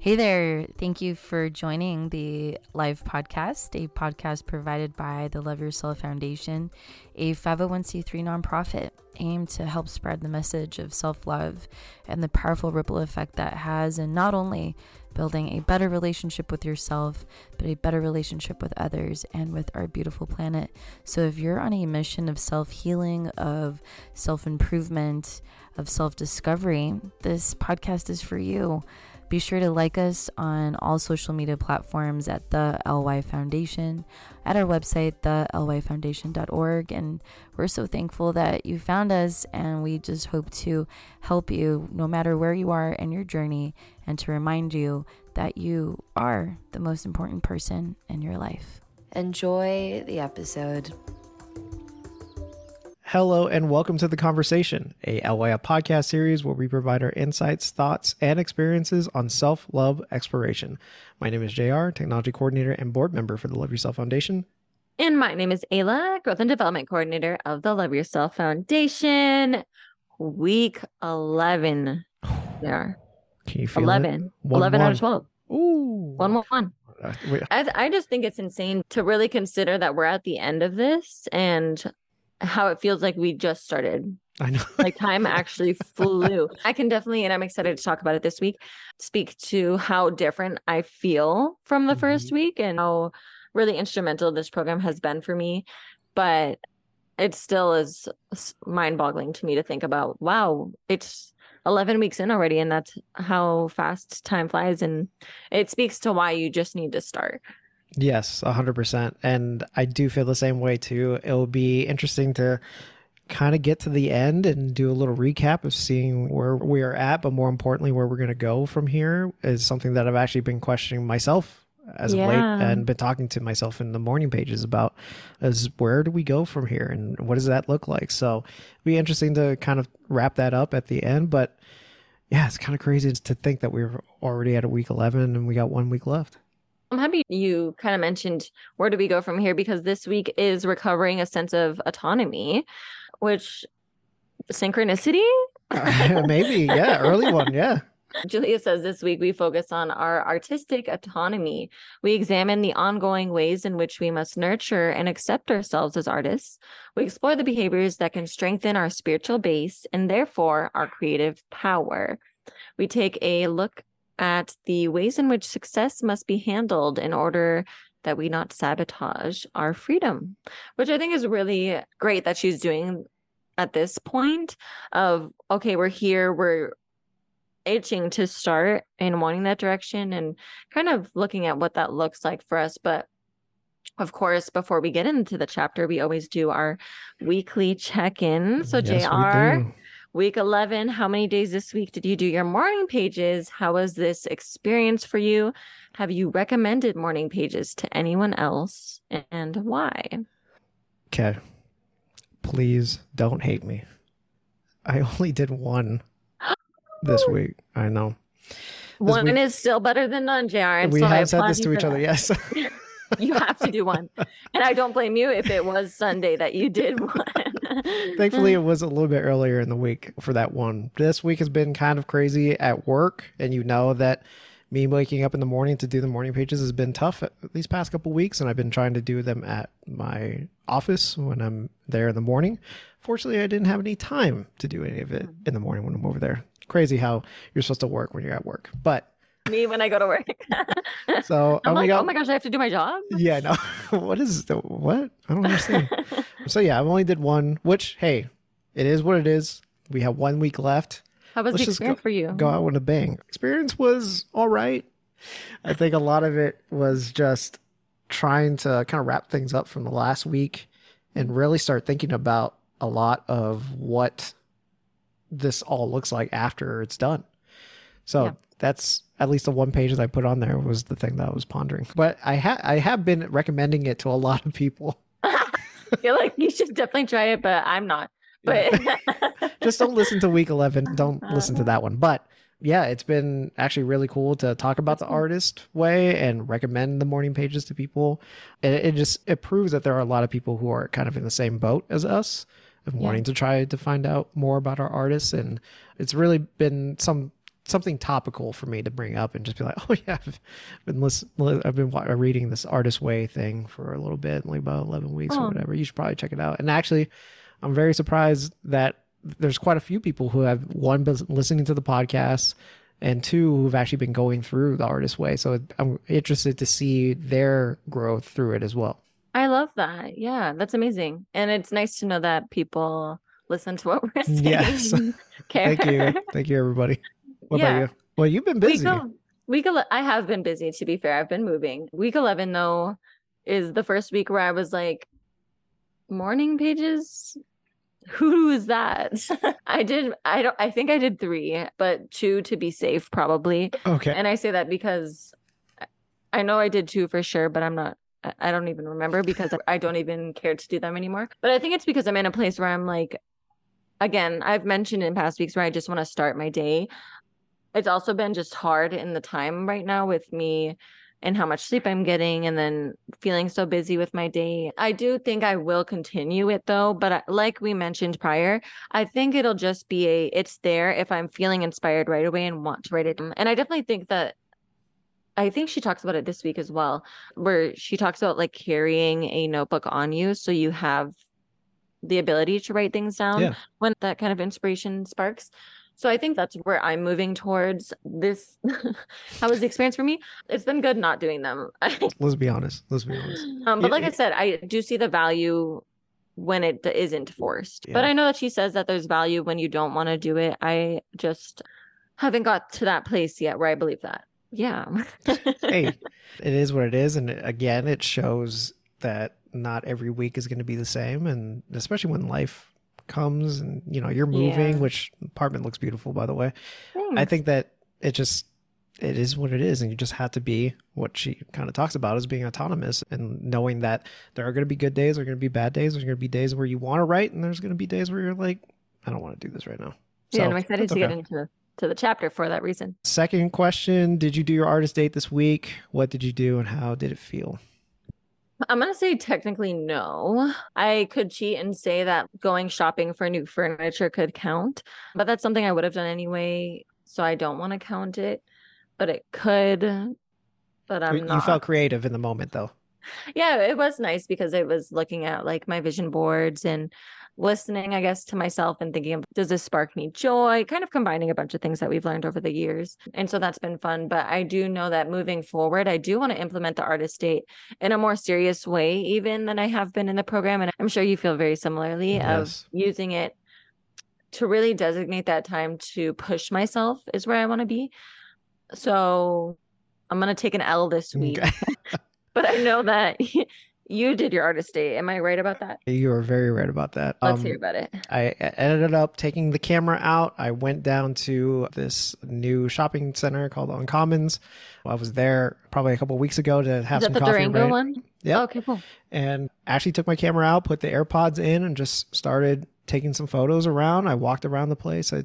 Hey there. Thank you for joining the LYF podcast, a podcast provided by the Love Yourself Foundation, a 501c3 nonprofit aimed to help spread the message of self love and the powerful ripple effect that has in not only building a better relationship with yourself, but a better relationship with others and with our beautiful planet. So if you're on a mission of self healing, of self improvement, of self discovery, this podcast is for you. Be sure to like us on all social media platforms at the LY Foundation, at our website, thelyfoundation.org. And we're so thankful that you found us, and we just hope to help you no matter where you are in your journey and to remind you that you are the most important person in your life. Enjoy the episode. Hello and welcome to The Conversation, a LYF podcast series where we provide our insights, thoughts, and experiences on self love exploration. My name is JR, Technology Coordinator and Board Member for the Love Yourself Foundation. And my name is Ayla, Growth and Development Coordinator of the Love Yourself Foundation. Week 11. There. Can you feel 11. it? One, 11 out of 12. Ooh. 1 1 1. Uh, I, I just think it's insane to really consider that we're at the end of this and how it feels like we just started. I know. Like time actually flew. I can definitely, and I'm excited to talk about it this week, speak to how different I feel from the first mm-hmm. week and how really instrumental this program has been for me. But it still is mind boggling to me to think about wow, it's 11 weeks in already, and that's how fast time flies. And it speaks to why you just need to start. Yes, 100%. And I do feel the same way too. It'll be interesting to kind of get to the end and do a little recap of seeing where we are at, but more importantly, where we're going to go from here is something that I've actually been questioning myself as of late and been talking to myself in the morning pages about is where do we go from here and what does that look like? So it'll be interesting to kind of wrap that up at the end. But yeah, it's kind of crazy to think that we're already at a week 11 and we got one week left. I'm happy you kind of mentioned where do we go from here because this week is recovering a sense of autonomy, which synchronicity. Maybe, yeah, early one, yeah. Julia says this week we focus on our artistic autonomy. We examine the ongoing ways in which we must nurture and accept ourselves as artists. We explore the behaviors that can strengthen our spiritual base and therefore our creative power. We take a look at the ways in which success must be handled in order that we not sabotage our freedom, which I think is really great that she's doing at this point of okay, we're here, we're itching to start and wanting that direction and kind of looking at what that looks like for us. But of course, before we get into the chapter, we always do our weekly check-in. So Yes, JR. Week 11, how many days this week did you do your morning pages? How was this experience for you? Have you recommended morning pages to anyone else and why? Okay. Please don't hate me. I only did one this week. I know. One week- is still better than none, JR. And we so have said this to each other. Yes. You have to do one. And I don't blame you if it was Sunday that you did one. Thankfully, it was a little bit earlier in the week for that one. This week has been kind of crazy at work, and you know that me waking up in the morning to do the morning pages has been tough these past couple weeks, and I've been trying to do them at my office when I'm there in the morning. Fortunately, I didn't have any time to do any of it hmm. in the morning when I'm over there. Crazy how you're supposed to work when you're at work, but Me when I go to work. so I'm like, got oh my gosh, I have to do my job. yeah no what is the what i don't understand so yeah i only did one which hey it is what it is we have one week left How was Let's the experience for you? go out with a bang experience was all right i think a lot of it was just trying to kind of wrap things up from the last week and really start thinking about a lot of what this all looks like after it's done so Yeah. That's at least the one page that I put on there was the thing that I was pondering. But I ha- I have been recommending it to a lot of people. You're like, you should definitely try it, but I'm not. But Just don't listen to week 11. Don't listen to that one. But yeah, it's been actually really cool to talk about the artist way and recommend the morning pages to people. And it, it just it proves that there are a lot of people who are kind of in the same boat as us of Yeah. wanting to try to find out more about our artists and it's really been some something topical for me to bring up and just be like, oh yeah, I've been listening, I've been reading this Artist Way thing for a little bit, like about eleven weeks oh. or whatever. You should probably check it out. And actually, I'm very surprised that there's quite a few people who have one been listening to the podcast and two who've actually been going through the Artist Way. So I'm interested to see their growth through it as well. I love that. Yeah, that's amazing. And it's nice to know that people listen to what we're saying. Yes. Thank you. Thank you, everybody. What yeah. about you? Well, you've been busy. Week, week ele- I have been busy, to be fair. I've been moving. Week 11, though, is the first week where I was like, morning pages? Who is that? I did, I don't, I think I did three, but two to be safe, probably. Okay. And I say that because I know I did two for sure, but I'm not I don't even remember because I don't even care to do them anymore. But I think it's because I'm in a place where I'm like, again, I've mentioned in past weeks where I just want to start my day. It's also been just hard in the time right now with me and how much sleep I'm getting and then feeling so busy with my day. I do think I will continue it though, but like we mentioned prior, I think it'll just be a it's there if I'm feeling inspired right away and want to write it. And I definitely think that I think she talks about it this week as well, where she talks about like carrying a notebook on you so you have the ability to write things down yeah. when that kind of inspiration sparks. So I think that's where I'm moving towards this. How was the experience for me? It's been good not doing them. Let's be honest. Let's be honest. Um, but like I said, I do see the value when it isn't forced. Yeah. But I know that she says that there's value when you don't want to do it. I just haven't got to that place yet where I believe that yeah. hey, it is what it is. And again, it shows that not every week is going to be the same. And especially when life comes and, you know, you're moving, yeah. which apartment looks beautiful, by the way. Thanks. I think that it just, it is what it is. And you just have to be what she kind of talks about as being autonomous and knowing that there are going to be good days, there are going to be bad days, there's going to be days where you want to write, and there's going to be days where you're like, I don't want to do this right now. So, yeah, I'm excited to okay. get into to the chapter for that reason. Second question Did you do your artist date this week? What did you do and how did it feel? I'm going to say technically no. I could cheat and say that going shopping for new furniture could count, but that's something I would have done anyway. So I don't want to count it, but it could. But I'm not you not. felt creative in the moment though. Yeah, it was nice because it was looking at like my vision boards and listening, I guess, to myself and thinking, does this spark me joy? Kind of combining a bunch of things that we've learned over the years. And so that's been fun. But I do know that moving forward, I do want to implement the artist date in a more serious way, even than I have been in the program. And I'm sure you feel very similarly yes. of using it to really designate that time to push myself is where I want to be. So I'm going to take an L this week. Okay. but I know that you did your artist date. Am I right about that? You are very right about that. Let's um, hear about it. I ended up taking the camera out. I went down to this new shopping center called Uncommons. I was there probably a couple weeks ago to have Is some that the coffee. Durango right? one? Yeah. Oh, okay, cool. And actually took my camera out, put the AirPods in, and just started taking some photos around. I walked around the place. I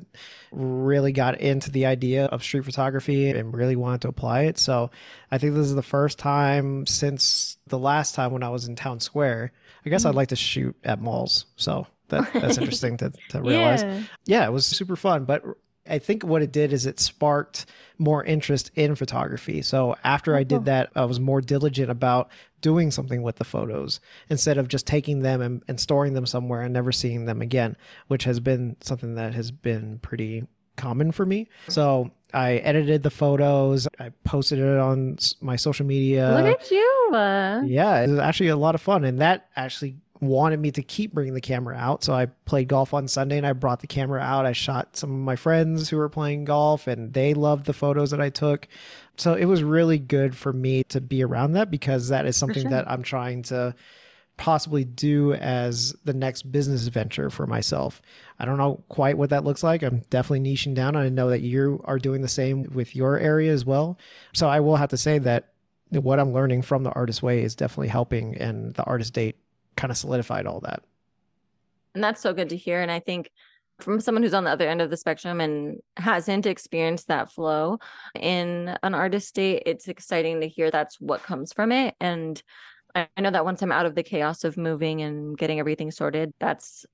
really got into the idea of street photography and really wanted to apply it. So I think this is the first time since the last time when I was in Town Square. I guess mm. I'd like to shoot at malls. So that, that's interesting to, to realize. Yeah. yeah, it was super fun. But I think what it did is it sparked more interest in photography. So after I did oh. that, I was more diligent about doing something with the photos instead of just taking them and, and storing them somewhere and never seeing them again, which has been something that has been pretty common for me. So I edited the photos. I posted it on my social media. Look at you. Uh... Yeah, it was actually a lot of fun. And that actually wanted me to keep bringing the camera out. So I played golf on Sunday and I brought the camera out. I shot some of my friends who were playing golf and they loved the photos that I took. So it was really good for me to be around that because that is something sure. that I'm trying to possibly do as the next business venture for myself. I don't know quite what that looks like. I'm definitely niching down. I know that you are doing the same with your area as well. So I will have to say that what I'm learning from the artist way is definitely helping and the artist date kind of solidified all that. And that's so good to hear. And I think from someone who's on the other end of the spectrum and hasn't experienced that flow in an artist date, it's exciting to hear that's what comes from it. And I know that once I'm out of the chaos of moving and getting everything sorted, that's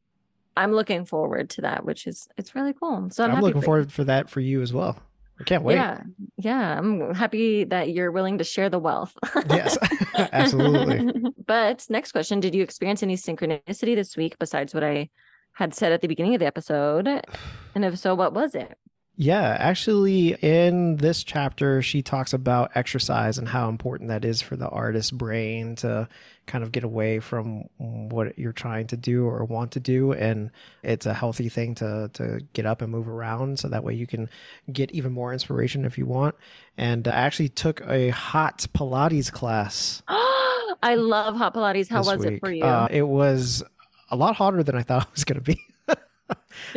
I'm looking forward to that, which is it's really cool. So I'm, I'm looking for forward for that for you as well. I can't wait. yeah, yeah, I'm happy that you're willing to share the wealth. Yes, absolutely. but next question: Did you experience any synchronicity this week besides what I had said at the beginning of the episode? And if so, what was it? Yeah, actually, in this chapter, she talks about exercise and how important that is for the artist's brain to kind of get away from what you're trying to do or want to do. And it's a healthy thing to, to get up and move around so that way you can get even more inspiration if you want. And I actually took a hot Pilates class. I love hot Pilates. How was it for you? Uh, it was a lot hotter than I thought it was going to be.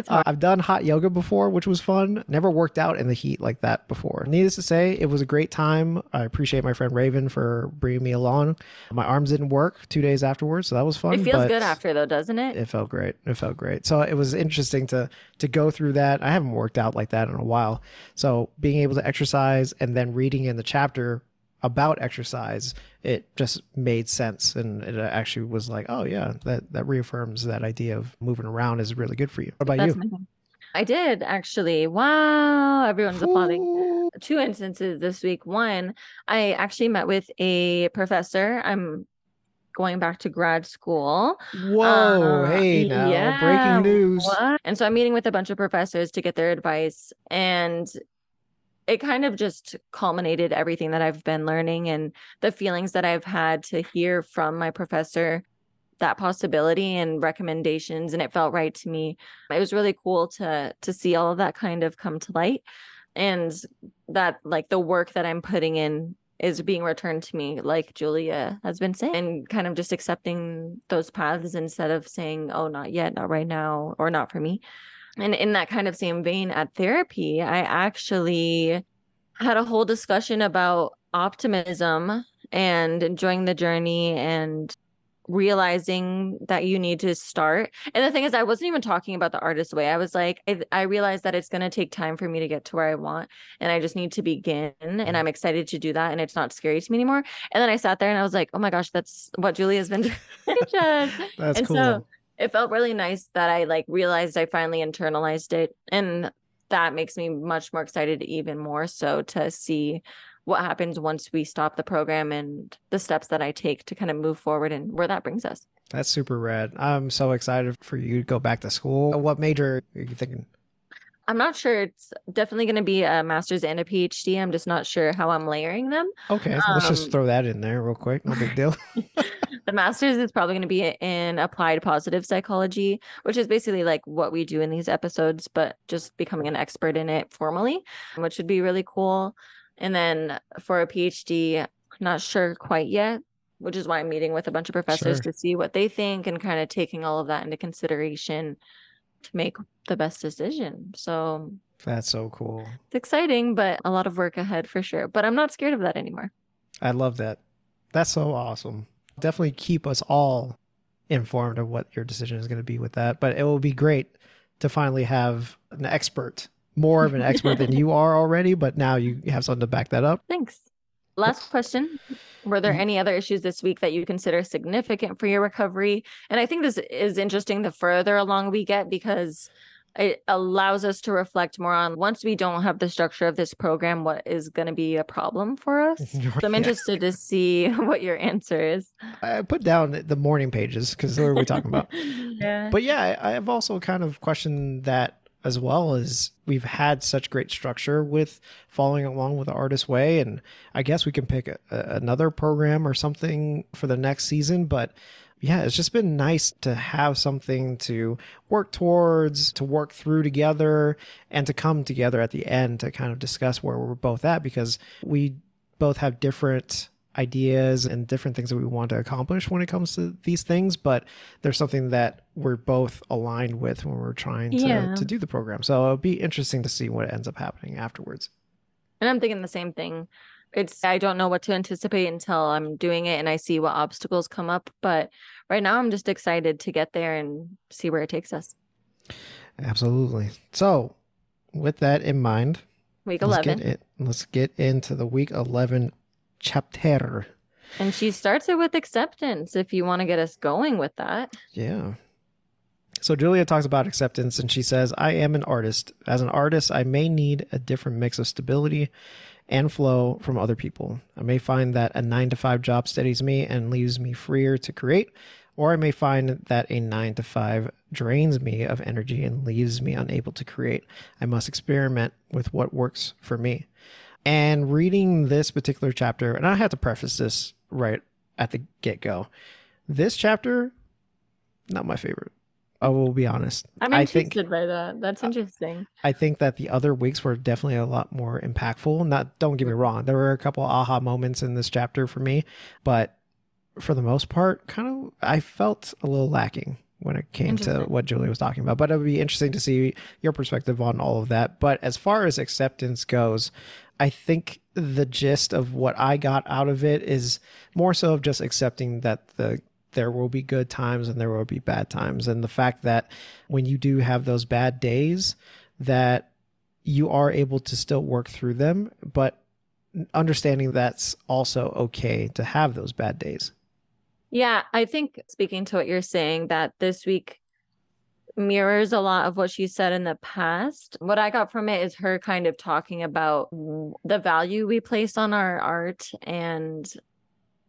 Uh. I've done hot yoga before, which was fun. Never worked out in the heat like that before. Needless to say, it was a great time. I appreciate my friend Raven for bringing me along. My arms didn't work two days afterwards, so that was fun. it feels but good after though, doesn't it? It felt great. It felt great. So it was interesting to to go through that. I haven't worked out like that in a while. So being able to exercise and then reading in the chapter about exercise, it just made sense. And it actually was like, oh yeah, that that reaffirms that idea of moving around is really good for you. What about That's you? I did actually. Wow, everyone's applauding. Two instances this week. One, I actually met with a professor. I'm going back to grad school. Whoa, Uh, hey now, yeah, breaking news. what? And so I'm meeting with a bunch of professors to get their advice. And it kind of just culminated everything that I've been learning and the feelings that I've had to hear from my professor that possibility and recommendations and it felt right to me. It was really cool to to see all of that kind of come to light and that like the work that i'm putting in is being returned to me like julia has been saying and kind of just accepting those paths instead of saying oh not yet not right now or not for me and in that kind of same vein at therapy i actually had a whole discussion about optimism and enjoying the journey and realizing that you need to start. And the thing is, I wasn't even talking about the artist way. I was like, I, I realized that it's going to take time for me to get to where I want. And I just need to begin. And I'm excited to do that. And it's not scary to me anymore. And then I sat there and I was like, oh my gosh, that's what Julia's been doing. That's and cool. so it felt really nice that I like realized I finally internalized it. And that makes me much more excited, even more so to see what happens once we stop the program and the steps that I take to kind of move forward and where that brings us. That's super rad. I'm so excited for you to go back to school. What major are you thinking? I'm not sure. It's definitely going to be a master's and a PhD. I'm just not sure how I'm layering them. Okay, let's just Um, throw that in there real quick. No big deal. the master's is probably going to be in applied positive psychology, which is basically like what we do in these episodes, but just becoming an expert in it formally, which would be really cool. And then for a PhD, not sure quite yet, which is why I'm meeting with a bunch of professors Sure. to see what they think and kind of taking all of that into consideration to make the best decision. So That's so cool. it's exciting, but a lot of work ahead for sure. But I'm not scared of that anymore. I love that. That's so awesome. Definitely keep us all informed of what your decision is going to be with that. But it will be great to finally have an expert, more of an expert than you are already, but now you have something to back that up. Thanks. Last question. Were there Mhm. any other issues this week that you consider significant for your recovery? And I think this is interesting the further along we get because it allows us to reflect more on once we don't have the structure of this program, what is going to be a problem for us. So I'm Yeah. interested to see what your answer is. I put down the morning pages because what are we talking about? yeah. But yeah, I, I've also kind of questioned that as well as we've had such great structure with following along with the artist way. And I guess we can pick a, a- another program or something for the next season. But yeah, it's just been nice to have something to work towards, to work through together, and to come together at the end to kind of discuss where we're both at because we both have different ideas and different things that we want to accomplish when it comes to these things but there's something that we're both aligned with when we're trying to, Yeah. to do the program so it'll be interesting to see what ends up happening afterwards And I'm thinking the same thing. It's I don't know what to anticipate until I'm doing it and I see what obstacles come up. But right now I'm just excited to get there and see where it takes us. absolutely so with that in mind Week let's eleven. get it let's get into the week 11 chapter And she starts it with acceptance if you want to get us going with that. yeah So Julia talks about acceptance and she says, I am an artist. As an artist, I may need a different mix of stability and flow from other people. I may find that a nine to five job steadies me and leaves me freer to create, or I may find that a nine to five drains me of energy and leaves me unable to create. I must experiment with what works for me. And reading this particular chapter, and I have to preface this right at the get go. This chapter, not my favorite. I will be honest. I'm interested think by that. That's interesting. I think that the other weeks were definitely a lot more impactful. Not don't get me wrong, there were a couple aha moments in this chapter for me, but for the most part, kind of I felt a little lacking when it came to what Julie was talking about. But it would be interesting to see your perspective on all of that. But as far as acceptance goes, I think the gist of what I got out of it is more so of just accepting that the there will be good times and there will be bad times and the fact that when you do have those bad days that you are able to still work through them but understanding that's also okay to have those bad days Yeah, I think speaking to what you're saying, that this week mirrors a lot of what she said in the past. What I got from it is her kind of talking about the value we place on our art and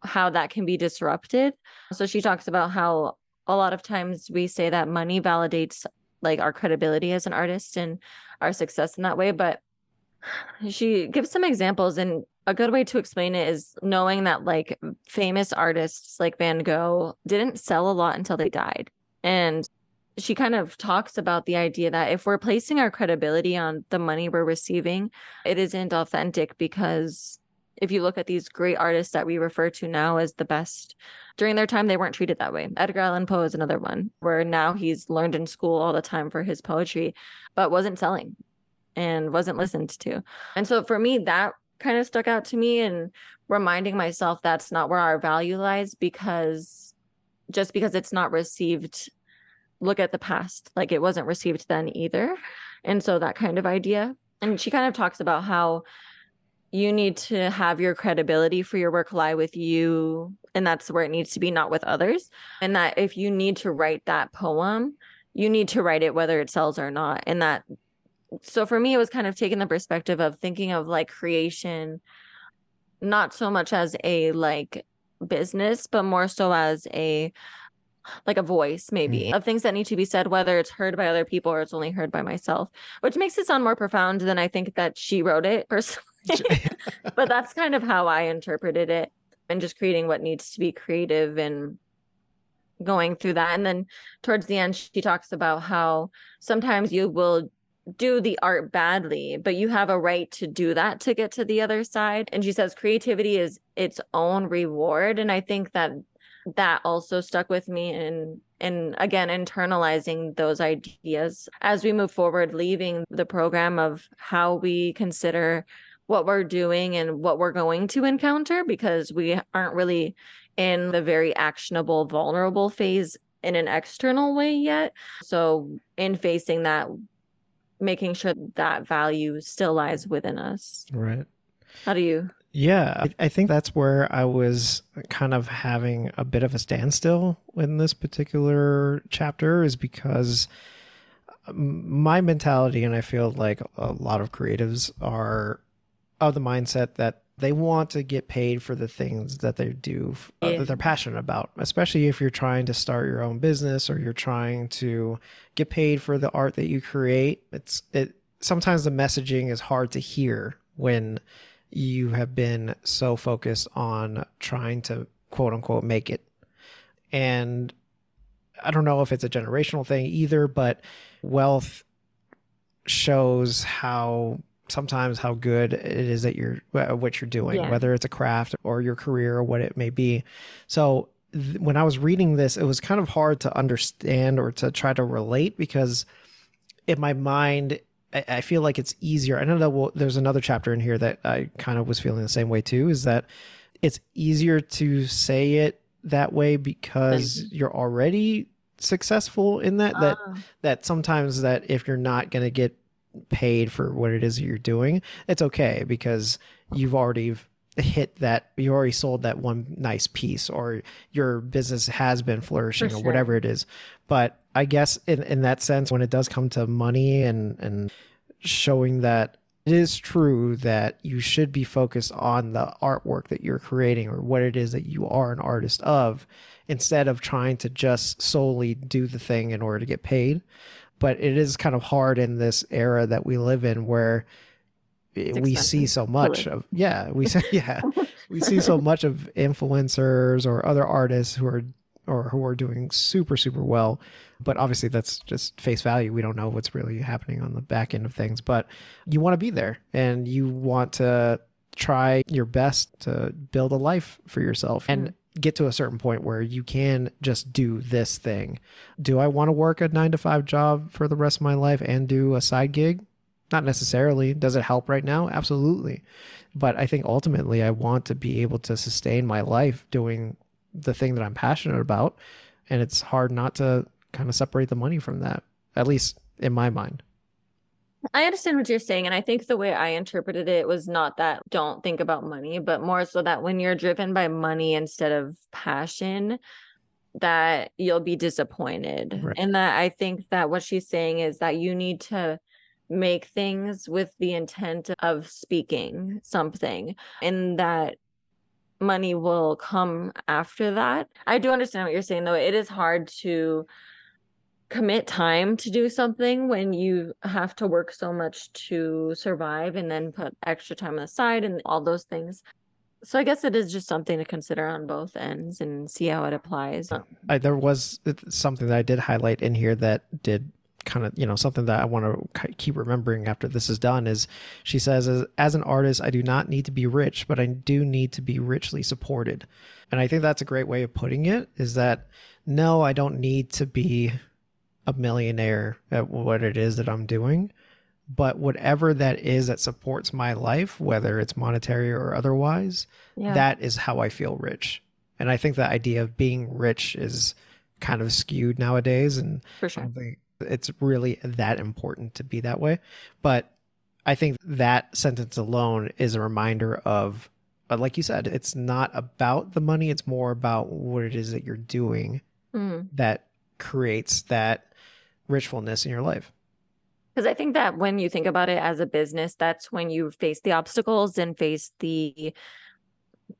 how that can be disrupted. So she talks about how a lot of times we say that money validates like our credibility as an artist and our success in that way, but she gives some examples and a good way to explain it is knowing that like famous artists like Van Gogh didn't sell a lot until they died. And she kind of talks about the idea that if we're placing our credibility on the money we're receiving, it isn't authentic because if you look at these great artists that we refer to now as the best, during their time, they weren't treated that way. Edgar Allan Poe is another one where now he's learned in school all the time for his poetry, but wasn't selling and wasn't listened to. And so for me, that kind of stuck out to me and reminding myself that's not where our value lies because just because it's not received, look at the past, like it wasn't received then either. And so that kind of idea. And she kind of talks about how you need to have your credibility for your work lie with you and that's where it needs to be not with others. And that if you need to write that poem you need to write it whether it sells or not. And that so for me it was kind of taking the perspective of thinking of like creation not so much as a like business but more so as a like a voice maybe mm. of things that need to be said whether it's heard by other people or it's only heard by myself which makes it sound more profound than i think that she wrote it personally but that's kind of how i interpreted it and just creating what needs to be creative and going through that. And then towards the end she talks about how sometimes you will do the art badly but you have a right to do that to get to the other side. And she says creativity is its own reward. And i think that that also stuck with me and and again internalizing those ideas. As we move forward leaving the program of how we consider what we're doing and what we're going to encounter because we aren't really in the very actionable vulnerable phase in an external way yet. So in facing that making sure that value still lies within us. Right. How do you? Yeah, I, think that's where I was kind of having a bit of a standstill in this particular chapter, is because um, my mentality, and I feel like a lot of creatives are of the mindset that they want to get paid for the things that they do uh, Yeah. that they're passionate about especially if you're trying to start your own business or you're trying to get paid for the art that you create it's it sometimes the messaging is hard to hear when you have been so focused on trying to quote unquote make it and i don't know if it's a generational thing either but wealth shows how sometimes how good it is that you're uh, what you're doing Yeah. whether it's a craft or your career or what it may be. So th- when i was reading this it was kind of hard to understand or to try to relate because in my mind i, I feel like it's easier. I know that well, there's another chapter in here that i kind of was feeling the same way too is that it's easier to say it that way because you're already successful in that that Ah, that sometimes that if you're not going to get paid for what it is that you're doing it's okay because you've already hit that you already sold that one nice piece or your business has been flourishing For or whatever it is. But I guess in, in that sense, when it does come to money and, and showing that it is true that you should be focused on the artwork that you're creating or what it is that you are an artist of instead of trying to just solely do the thing in order to get paid. But it is kind of hard in this era that we live in where we see so much of yeah we see yeah we see so much of influencers or other artists who are or who are doing super super well. But obviously that's just face value. We don't know what's really happening on the back end of things but you want to be there and you want to try your best to build a life for yourself. And get to a certain point where you can just do this thing do i want to work a 9 to 5 job for the rest of my life and do a side gig not necessarily. Does it help right now? Absolutely. But I think ultimately I want to be able to sustain my life doing the thing that I'm passionate about. And it's hard not to kind of separate the money from that, at least in my mind. I understand what you're saying. And I think the way I interpreted it was not that don't think about money, but more so that when you're driven by money instead of passion, that you'll be disappointed. Right. And that I think that what she's saying is that you need to make things with the intent of speaking something and that money will come after that. I do understand what you're saying though. It is hard to commit time to do something when you have to work so much to survive and then put extra time aside and all those things. So I guess it is just something to consider on both ends and see how it applies. Uh, I, there was uh, something that I did highlight in here that did kind of you know something that I want to keep remembering after this is done is she says as, as an artist I do not need to be rich but I do need to be richly supported and I think that's a great way of putting it is that no I don't need to be a millionaire at what it is that I'm doing but whatever that is that supports my life whether it's monetary or otherwise Yeah. that is how I feel rich and I think the idea of being rich is kind of skewed nowadays and for I sure. don't think it's really that important to be that way. But I think that sentence alone is a reminder of, uh, like you said, it's not about the money, it's more about what it is that you're doing Mm. that creates that richfulness in your life. Because I think that when you think about it as a business, that's when you face the obstacles and face the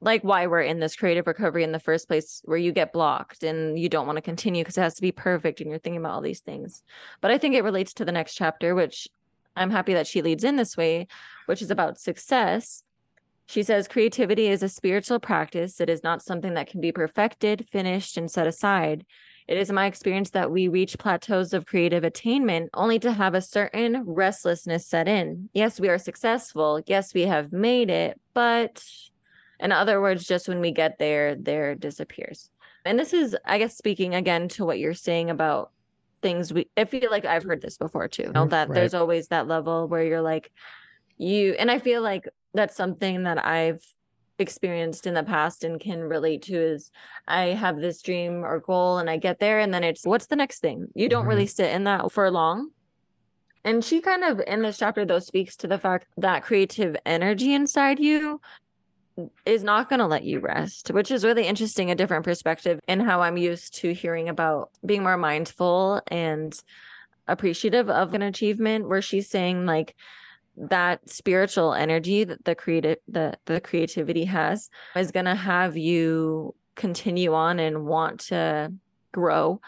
like why we're in this creative recovery in the first place, where you get blocked and you don't want to continue because it has to be perfect and you're thinking about all these things. But I think it relates to the next chapter, which I'm happy that she leads in this way, which is about success. She says creativity is a spiritual practice. It is not something that can be perfected, finished, and set aside. It is my experience that we reach plateaus of creative attainment only to have a certain restlessness set in. Yes, we are successful. Yes, we have made it. But in other words, just when we get there, there disappears. And this is, I guess, speaking again to what you're saying about things we, I feel like I've heard this before too, you know, Mhm, that right. there's always that level where you're like, you, and I feel like that's something that I've experienced in the past and can relate to is I have this dream or goal and I get there and then it's what's the next thing? You don't really mm-hmm. sit in that for long. And she kind of in this chapter though speaks to the fact that creative energy inside you is not going to let you rest, which is really interesting a different perspective in how I'm used to hearing about being more mindful and appreciative of an achievement where she's saying like that spiritual energy that the creative the the creativity has is going to have you continue on and want to grow.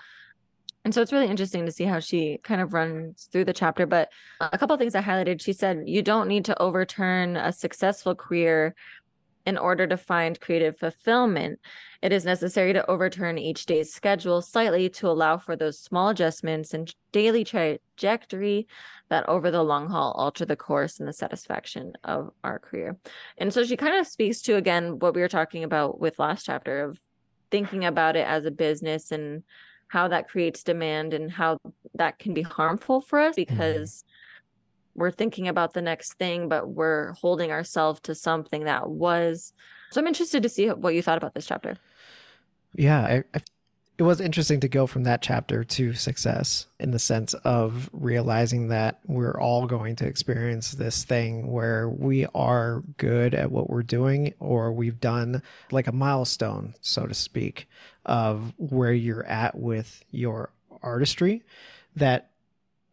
And so it's really interesting to see how she kind of runs through the chapter but a couple things i highlighted. She said you don't need to overturn a successful career in order to find creative fulfillment it is necessary to overturn each day's schedule slightly to allow for those small adjustments and daily trajectory that over the long haul alter the course and the satisfaction of our career. And so she kind of speaks to again what we were talking about with last chapter of thinking about it as a business and how that creates demand and how that can be harmful for us mm-hmm. because we're thinking about the next thing but we're holding ourselves to something that was. So i'm interested to see what you thought about this chapter. Yeah, I, I, it was interesting to go from that chapter to success in the sense of realizing that we're all going to experience this thing where we are good at what we're doing or we've done like a milestone so to speak of where you're at with your artistry that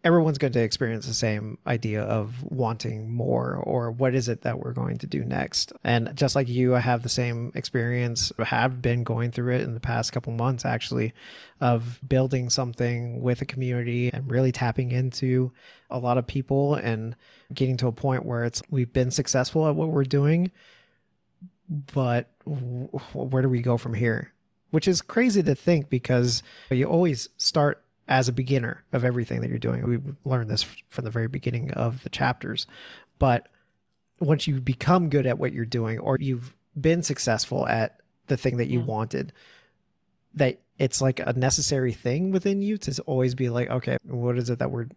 everyone's going to experience the same idea of wanting more or what is it that we're going to do next. And just like you i have the same experience have been going through it in the past couple months actually of building something with a community and really tapping into a lot of people and getting to a point where it's we've been successful at what we're doing but where do we go from here? Which is crazy to think because you always start as a beginner of everything that you're doing. We've learned this from the very beginning of the chapters. But once you become good at what you're doing or you've been successful at the thing that you yeah. wanted, that it's like a necessary thing within you to always be like, okay, what is it that we're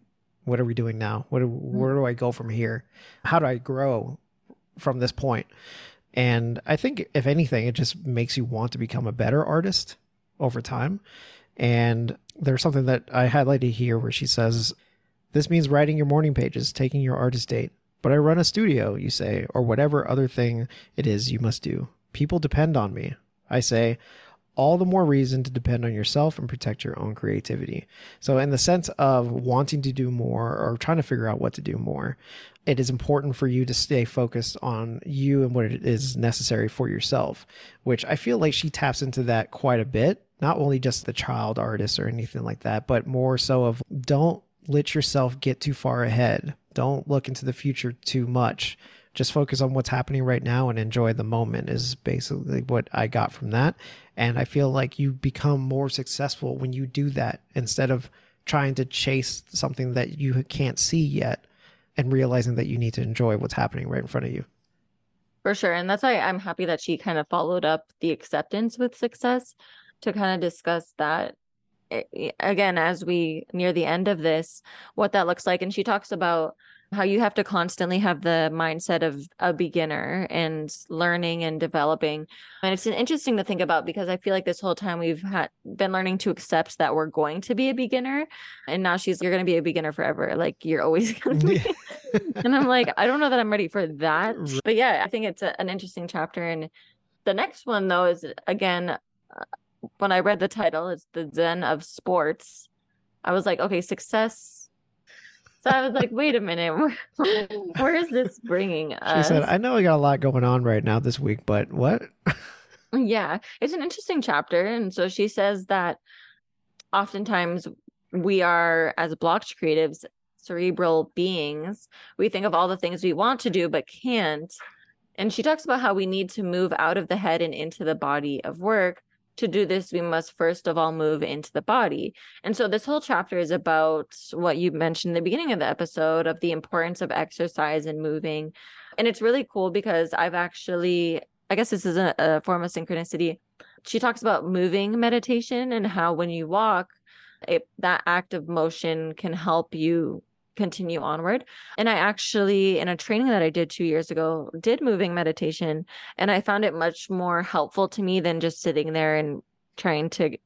what are we doing now? What do, mm-hmm. where do I go from here? How do I grow from this point? And I think if anything, it just makes you want to become a better artist over time. And there's something that I highlighted here where she says, This means writing your morning pages, taking your artist date. But I run a studio, you say, or whatever other thing it is you must do. People depend on me. I say, all the more reason to depend on yourself and protect your own creativity. So, in the sense of wanting to do more or trying to figure out what to do more, it is important for you to stay focused on you and what it is necessary for yourself, which I feel like she taps into that quite a bit. Not only just the child artist or anything like that, but more so of don't let yourself get too far ahead. Don't look into the future too much just focus on what's happening right now and enjoy the moment is basically what I got from that. And I feel like you become more successful when you do that instead of trying to chase something that you can't see yet and realizing that you need to enjoy what's happening right in front of you. For sure. And that's why I'm happy that she kind of followed up the acceptance with success to kind of discuss that again as we near the end of this, what that looks like. And she talks about how you have to constantly have the mindset of a beginner and learning and developing. And it's interesting to think about because i feel like this whole time we've had been learning to accept that we're going to be a beginner. And now she's you're going to be a beginner forever. Like you're always going to be and i'm like i don't know that i'm ready for that. But yeah i think it's a, an interesting chapter. And the next one though is again uh, when i read the title it's the zen of sports i was like okay success so I was like, wait a minute, where, where is this bringing us? She said, I know I got a lot going on right now this week, but what? yeah, it's an interesting chapter. And so she says that oftentimes we are, as blocked creatives, cerebral beings, we think of all the things we want to do but can't. And she talks about how we need to move out of the head and into the body of work to do this, we must first of all move into the body. And so this whole chapter is about what you mentioned in the beginning of the episode of the importance of exercise and moving. And it's really cool because I've actually, I guess this is a, a form of synchronicity. She talks about moving meditation and how when you walk, it, that act of motion can help you continue onward. And I actually, in a training that I did two years ago, did moving meditation. And I found it much more helpful to me than just sitting there and trying to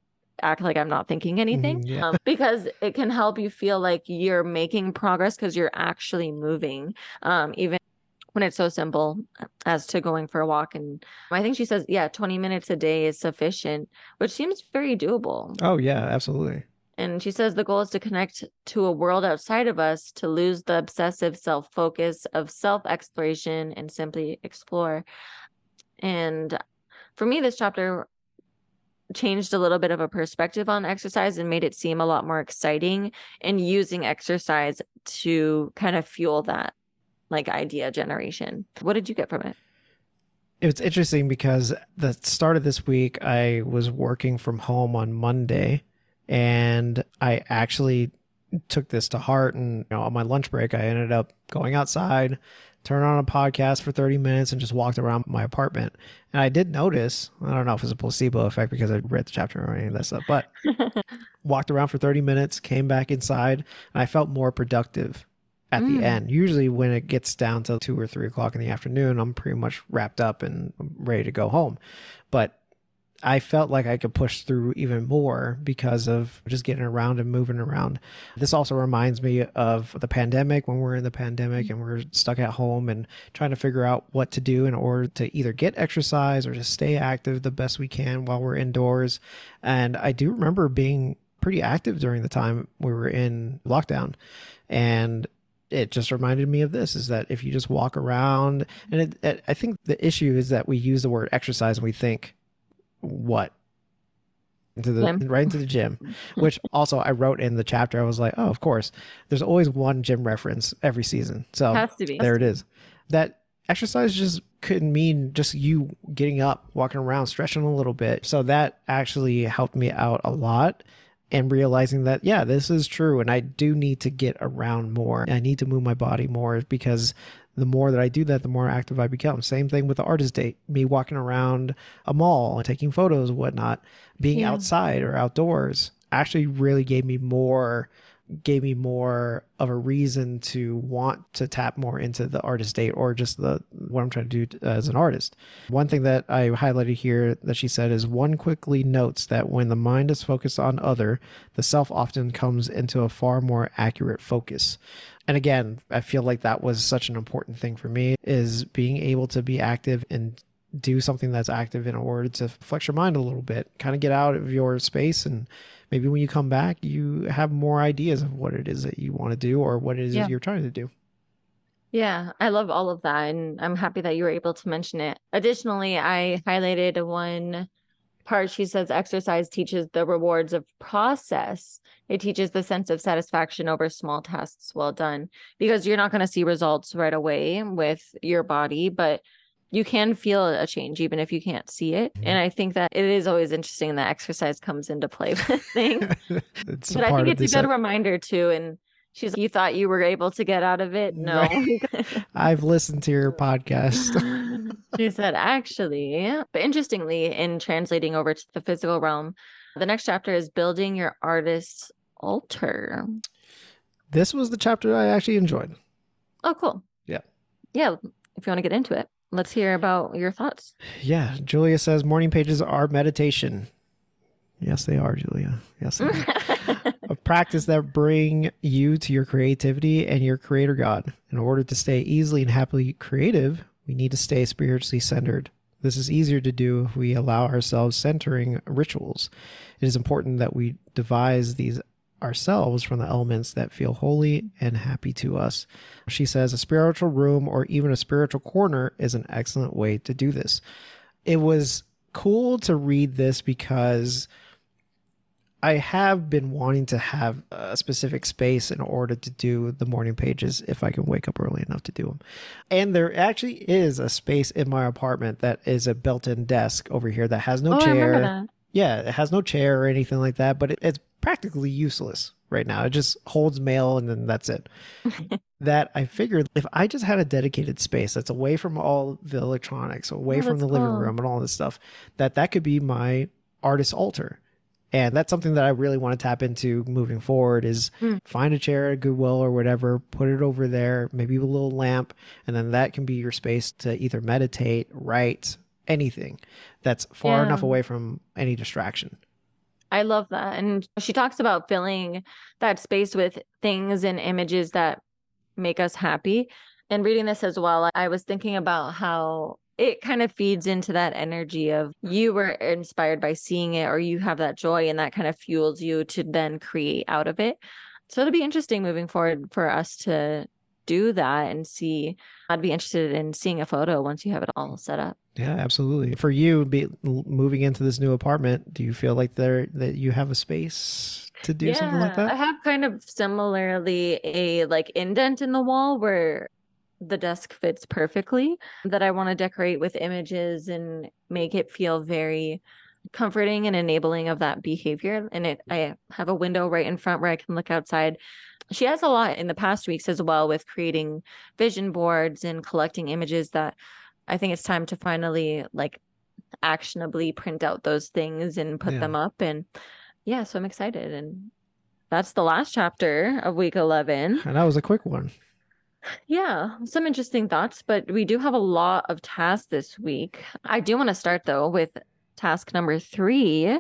act like I'm not thinking anything mm, yeah. um, because it can help you feel like you're making progress because you're actually moving. Um, even when it's so simple as to going for a walk. And I think she says, yeah, 20 minutes a day is sufficient, which seems very doable. Oh, yeah, absolutely. And she says the goal is to connect to a world outside of us, to lose the obsessive self focus of self exploration and simply explore. And for me, this chapter changed a little bit of a perspective on exercise and made it seem a lot more exciting and using exercise to kind of fuel that like idea generation. What did you get from it? It's interesting because the start of this week, I was working from home on Monday and I actually took this to heart. And you know, on my lunch break, I ended up going outside, turned on a podcast for 30 minutes, and just walked around my apartment. And I did notice, I don't know if it's a placebo effect because I read the chapter or any of that stuff, but walked around for 30 minutes, came back inside, and I felt more productive at mm. the end. Usually, when it gets down to two or three o'clock in the afternoon, I'm pretty much wrapped up and ready to go home. But I felt like I could push through even more because of just getting around and moving around. This also reminds me of the pandemic when we're in the pandemic and we're stuck at home and trying to figure out what to do in order to either get exercise or just stay active the best we can while we're indoors. And I do remember being pretty active during the time we were in lockdown. And it just reminded me of this is that if you just walk around and it, it, i think the issue is that we use the word exercise and we think what? Into the gym. right into the gym which also i wrote in the chapter. I was like oh of course. There's always one gym reference every season. So Has to be. there it is. That exercise just couldn't mean just you getting up walking around stretching a little bit. So that actually helped me out a lot and realizing that yeah this is true. And i do need to get around more. I need to move my body more because the more that i do that the more active i become same thing with the artist date me walking around a mall and taking photos whatnot being yeah. outside or outdoors actually really gave me more gave me more of a reason to want to tap more into the artist date or just the what I'm trying to do as an artist. One thing that I highlighted here that she said is one quickly notes that when the mind is focused on other, the self often comes into a far more accurate focus. And again, I feel like that was such an important thing for me is being able to be active and do something that's active in order to flex your mind a little bit, kind of get out of your space and maybe when you come back, you have more ideas of what it is that you want to do or what it is yeah. you're trying to do. Yeah, I love all of that. And I'm happy that you were able to mention it. Additionally, I highlighted one part. She says exercise teaches the rewards of process. It teaches the sense of satisfaction over small tasks well done because you're not going to see results right away with your body, but you can feel a change even if you can't see it. And I think that it is always interesting that exercise comes into play with things. but I think it's a good reminder too. And she's like, you thought you were able to get out of it? No. I've listened to your podcast. she said, actually, but interestingly, in translating over to the physical realm, the next chapter is building your artist's altar. This was the chapter I actually enjoyed. Oh, cool. Yeah. Yeah. If you want to get into it. Let's hear about your thoughts. Yeah. Julia says morning pages are meditation. Yes, they are, Julia. Yes, they are. a practice that bring you to your creativity and your creator God. In order to stay easily and happily creative, we need to stay spiritually centered. This is easier to do if we allow ourselves centering rituals. It is important that we devise these ourselves from the elements that feel holy and happy to us. She says a spiritual room or even a spiritual corner is an excellent way to do this. It was cool to read this because I have been wanting to have a specific space in order to do the morning pages if I can wake up early enough to do them. And there actually is a space in my apartment that is a built in desk over here that has no oh, chair. Yeah, it has no chair or anything like that, but it, it's practically useless right now. It just holds mail and then that's it. that I figured if I just had a dedicated space that's away from all the electronics, away oh, from the cool. living room and all this stuff, that that could be my artist altar. And that's something that I really want to tap into moving forward is mm. find a chair at Goodwill or whatever, put it over there, maybe a little lamp, and then that can be your space to either meditate, write, anything that's far yeah. enough away from any distraction. I love that. And she talks about filling that space with things and images that make us happy. And reading this as well, I was thinking about how it kind of feeds into that energy of you were inspired by seeing it or you have that joy and that kind of fuels you to then create out of it. So it'll be interesting moving forward for us to do that and see. I'd be interested in seeing a photo once you have it all set up. Yeah, absolutely. For you, be moving into this new apartment, do you feel like there that you have a space to do yeah, something like that? I have kind of similarly a like indent in the wall where the desk fits perfectly that I want to decorate with images and make it feel very comforting and enabling of that behavior and it I have a window right in front where I can look outside she has a lot in the past weeks as well with creating vision boards and collecting images that I think it's time to finally like actionably print out those things and put yeah. them up. And yeah, so I'm excited. And that's the last chapter of week 11. And that was a quick one. Yeah, some interesting thoughts, but we do have a lot of tasks this week. I do want to start though with task number three,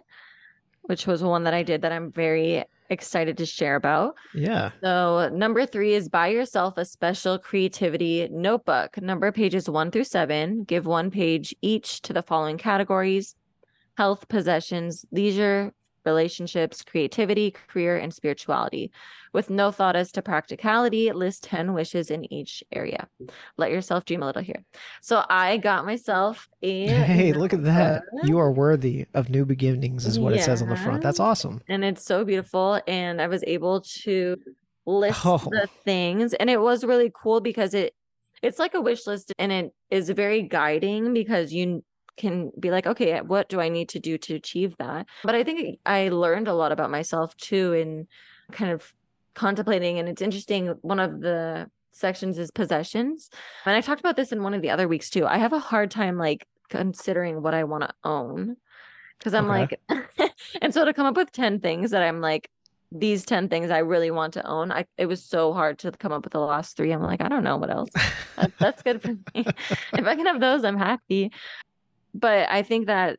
which was one that I did that I'm very excited to share about. Yeah. So, number three is buy yourself a special creativity notebook. Number pages one through seven. Give one page each to the following categories health, possessions, leisure, relationships, creativity, career, and spirituality. With no thought as to practicality, list 10 wishes in each area. Let yourself dream a little here. So I got myself a. Hey, look at that. You are worthy of new beginnings, is what yeah. it says on the front. That's awesome. And it's so beautiful. And I was able to list oh. the things. And it was really cool because it it's like a wish list and it is very guiding because you can be like, okay, uh, what do I need to do to achieve that? But I think I learned a lot about myself too in kind of contemplating. And it's interesting. One of the sections is possessions. And I talked about this in one of the other weeks too. I have a hard time like considering what I want to own because I'm okay. like, and so to come up with 10 things that I'm like, these 10 things I really want to own. I it was so hard to come up with the last three. I'm like, I don't know what else. That, that's good for me. if I can have those, I'm happy but I think that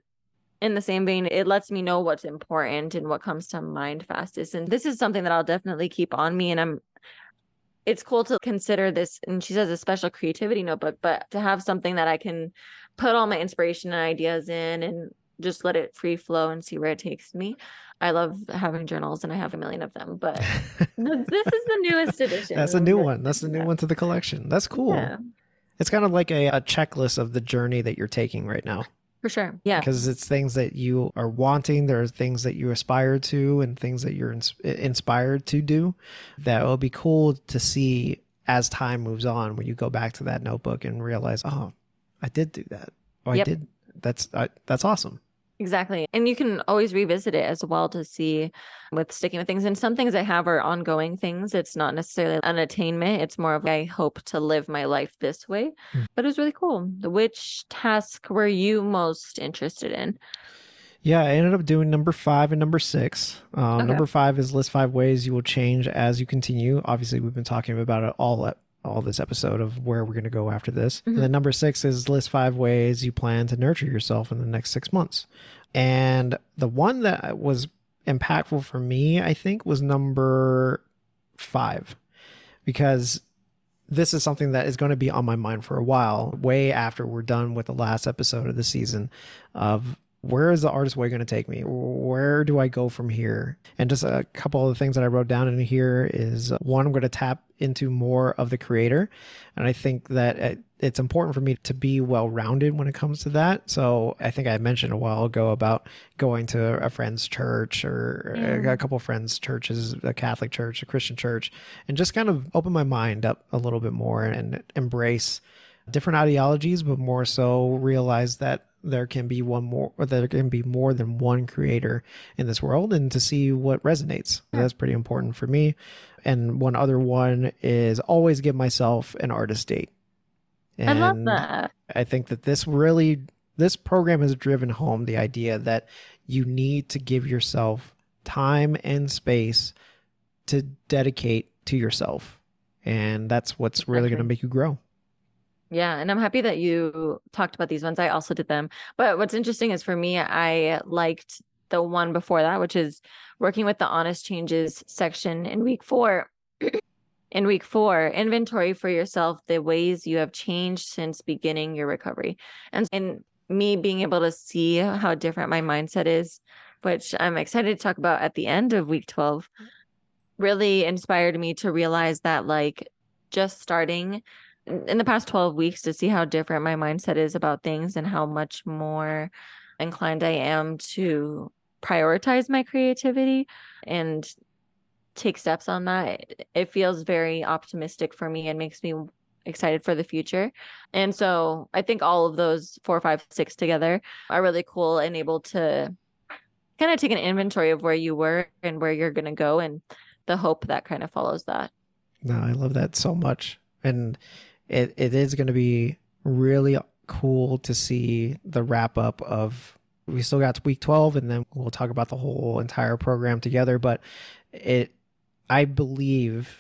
in the same vein, it lets me know what's important and what comes to mind fastest. And this is something that I'll definitely keep on me. And I'm, it's cool to consider this. And she says a special creativity notebook, but to have something that I can put all my inspiration and ideas in and just let it free flow and see where it takes me. I love having journals and I have a million of them, but this is the newest edition. That's a new one. That's the new yeah. one to the collection. That's cool. Yeah. It's kind of like a, a checklist of the journey that you're taking right now. For sure. Yeah. Because it's things that you are wanting. There are things that you aspire to and things that you're ins- inspired to do that will be cool to see as time moves on when you go back to that notebook and realize, oh, I did do that. Oh, yep. I did. That's, I, that's awesome. Exactly. And you can always revisit it as well to see with sticking with things. And some things I have are ongoing things. It's not necessarily an attainment. It's more of I hope to live my life this way. Mm. But it was really cool. Which task were you most interested in? Yeah, I ended up doing number five and number six. Um, okay. Number five is list five ways you will change as you continue. Obviously, we've been talking about it all all this episode of where we're going to go after this. Mm-hmm. And then number six is list five ways you plan to nurture yourself in the next six months. And the one that was impactful for me, I think, was number five, because this is something that is going to be on my mind for a while, way after we're done with the last episode of the season of where is the artist way going to take me? Where do I go from here? And just a couple of the things that I wrote down in here is one, I'm going to tap into more of the creator. And I think that it's important for me to be well rounded when it comes to that. So I think I mentioned a while ago about going to a friend's church or mm. a couple of friends' churches, a Catholic church, a Christian church, and just kind of open my mind up a little bit more and embrace different ideologies, but more so realize that there can be one more or there can be more than one creator in this world and to see what resonates. Hmm. That's pretty important for me. And one other one is always give myself an artist date. And i love that. I think that this really this program has driven home the idea that you need to give yourself time and space to dedicate to yourself. And that's what's really going to make you grow yeah, and I'm happy that you talked about these ones. I also did them. But what's interesting is for me, I liked the one before that, which is working with the honest changes section in week four. in week four, inventory for yourself the ways you have changed since beginning your recovery. And in me being able to see how different my mindset is, which I'm excited to talk about at the end of week 12, really inspired me to realize that, like, just starting in the past 12 weeks to see how different my mindset is about things and how much more inclined I am to prioritize my creativity and take steps on that. It feels very optimistic for me and makes me excited for the future. And so I think all of those four, five, six together are really cool and able to kind of take an inventory of where you were and where you're going to go and the hope that kind of follows that. No, I love that so much. And it, it is going to be really cool to see the wrap up of we still got to week 12 and then we'll talk about the whole entire program together but it i believe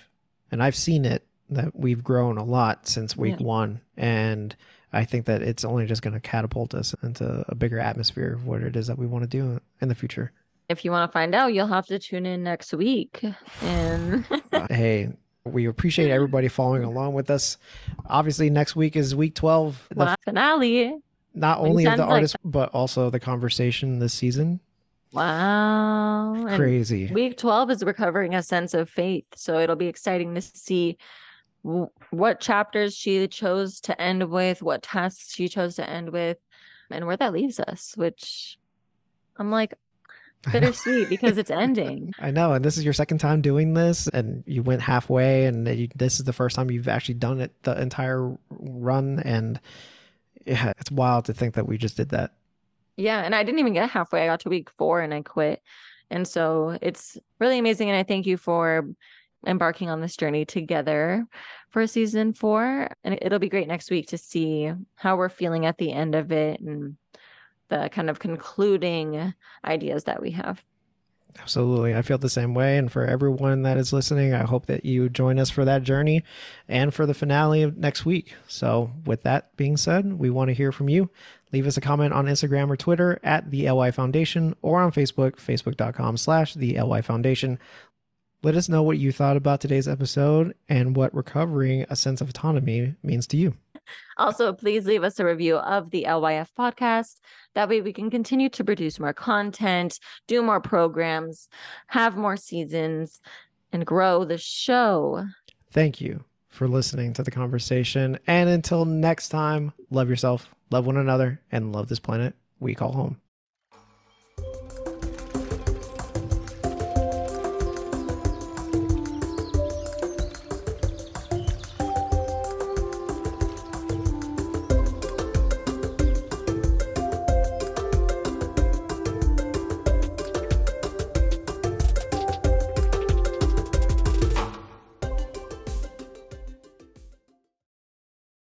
and i've seen it that we've grown a lot since week Yeah. one. And I think that it's only just going to catapult us into a bigger atmosphere of what it is that we want to do in the future. If you want to find out, you'll have to tune in next week. And hey, we appreciate everybody following along with us. Obviously, next week is week 12. The wow, finale. not only of the like artist, but also the conversation this season. Wow. And Crazy. Week 12 is recovering a sense of faith. So it'll be exciting to see w- what chapters she chose to end with, what tasks she chose to end with, and where that leaves us, which I'm like bittersweet because it's ending. I know, and this is your second time doing this, and you went halfway, and you, this is the first time you've actually done it the entire run, and yeah, it's wild to think that we just did that. Yeah. And I didn't even get halfway. I got to week four and I quit. And so it's really amazing. And I thank you for embarking on this journey together for season four. And it'll be great next week to see how we're feeling at the end of it and the kind of concluding ideas that we have. Absolutely. I feel the same way. And for everyone that is listening, I hope that you join us for that journey and for the finale of next week. So, with that being said, we want to hear from you. Leave us a comment on Instagram or Twitter at the LY Foundation or on Facebook, facebook.com slash the LY Foundation. Let us know what you thought about today's episode and what recovering a sense of autonomy means to you. Also, please leave us a review of the LYF podcast. That way, we can continue to produce more content, do more programs, have more seasons, and grow the show. Thank you for listening to the conversation. And until next time, love yourself, love one another, and love this planet we call home.